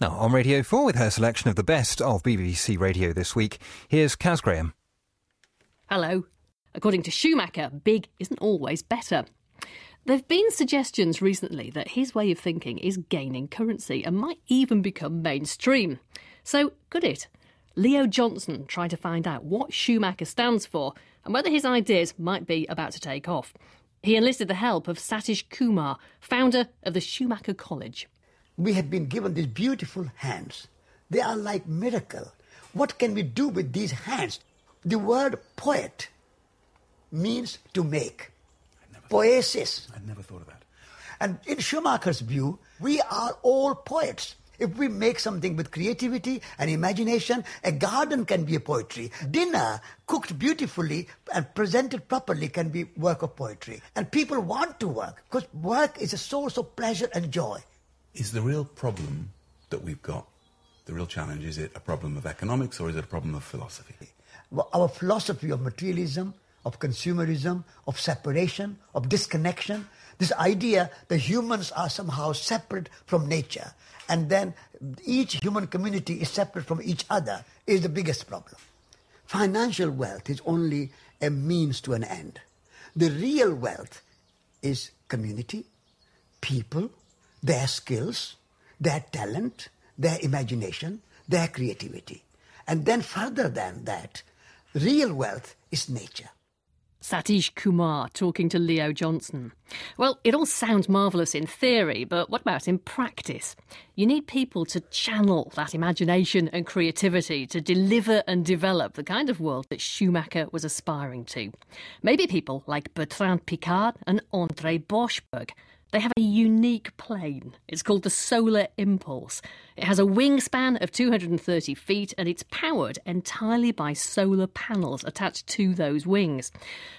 Now, on Radio 4 with her selection of the best of BBC Radio this week, here's Caz Graham. Hello. According to Schumacher, big isn't always better. There have been suggestions recently that his way of thinking is gaining currency and might even become mainstream. So, could it? Leo Johnson tried to find out what Schumacher stands for and whether his ideas might be about to take off. He enlisted the help of Satish Kumar, founder of the Schumacher College. We have been given these beautiful hands. They are like miracle. What can we do with these hands? The word poet means to make. Poiesis. I'd never thought of that. And in Schumacher's view, we are all poets. If we make something with creativity and imagination, a garden can be a poetry. Dinner cooked beautifully and presented properly can be work of poetry. And people want to work because work is a source of pleasure and joy. Is the real problem that we've got, the real challenge, is it a problem of economics or is it a problem of philosophy? Our philosophy of materialism, of consumerism, of separation, of disconnection, this idea that humans are somehow separate from nature and then each human community is separate from each other is the biggest problem. Financial wealth is only a means to an end. The real wealth is community, people, their skills, their talent, their imagination, their creativity. And then further than that, real wealth is nature. Satish Kumar talking to Leo Johnson. Well, it all sounds marvellous in theory, but what about in practice? You need people to channel that imagination and creativity to deliver and develop the kind of world that Schumacher was aspiring to. Maybe people like Bertrand Piccard and Andre Borschberg. They have a unique plane. It's called the Solar Impulse. It has a wingspan of 230 feet and it's powered entirely by solar panels attached to those wings.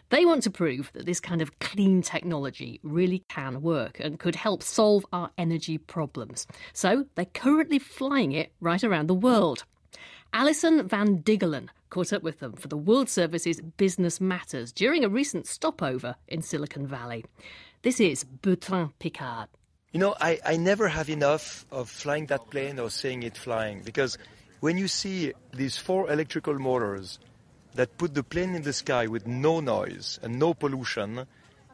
They want to prove that this kind of clean technology really can work and could help solve our energy problems. So they're currently flying it right around the world. Alison Van Diggelen caught up with them for the World Service's Business Matters during a recent stopover in Silicon Valley. This is Bertrand Piccard. You know, I, I never have enough of flying that plane or seeing it flying because when you see these four electrical motors that put the plane in the sky with no noise and no pollution,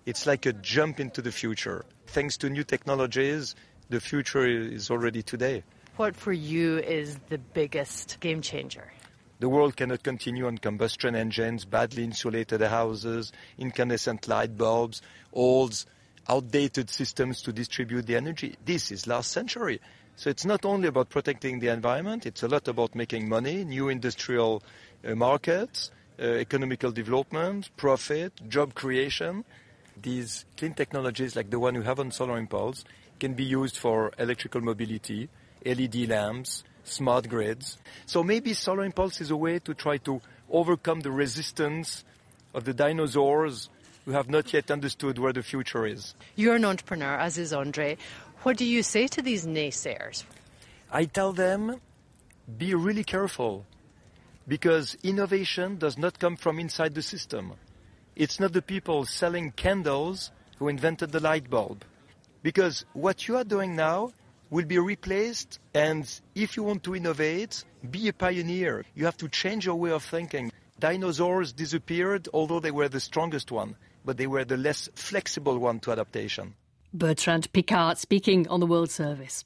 it's like a jump into the future. Thanks to new technologies, the future is already today. What for you is the biggest game changer? The world cannot continue on combustion engines, badly insulated houses, incandescent light bulbs, old, outdated systems to distribute the energy. This is last century. So it's not only about protecting the environment, it's a lot about making money, new industrial uh, markets, uh, economical development, profit, job creation. These clean technologies like the one we have on Solar Impulse can be used for electrical mobility, LED lamps, smart grids. So maybe Solar Impulse is a way to try to overcome the resistance of the dinosaurs who have not yet understood where the future is. You're an entrepreneur, as is Andre. What do you say to these naysayers? I tell them, be really careful because innovation does not come from inside the system. It's not the people selling candles who invented the light bulb. Because what you are doing now will be replaced, and if you want to innovate, be a pioneer. You have to change your way of thinking. Dinosaurs disappeared, although they were the strongest one, but they were the less flexible one to adaptation. Bertrand Piccard speaking on the World Service.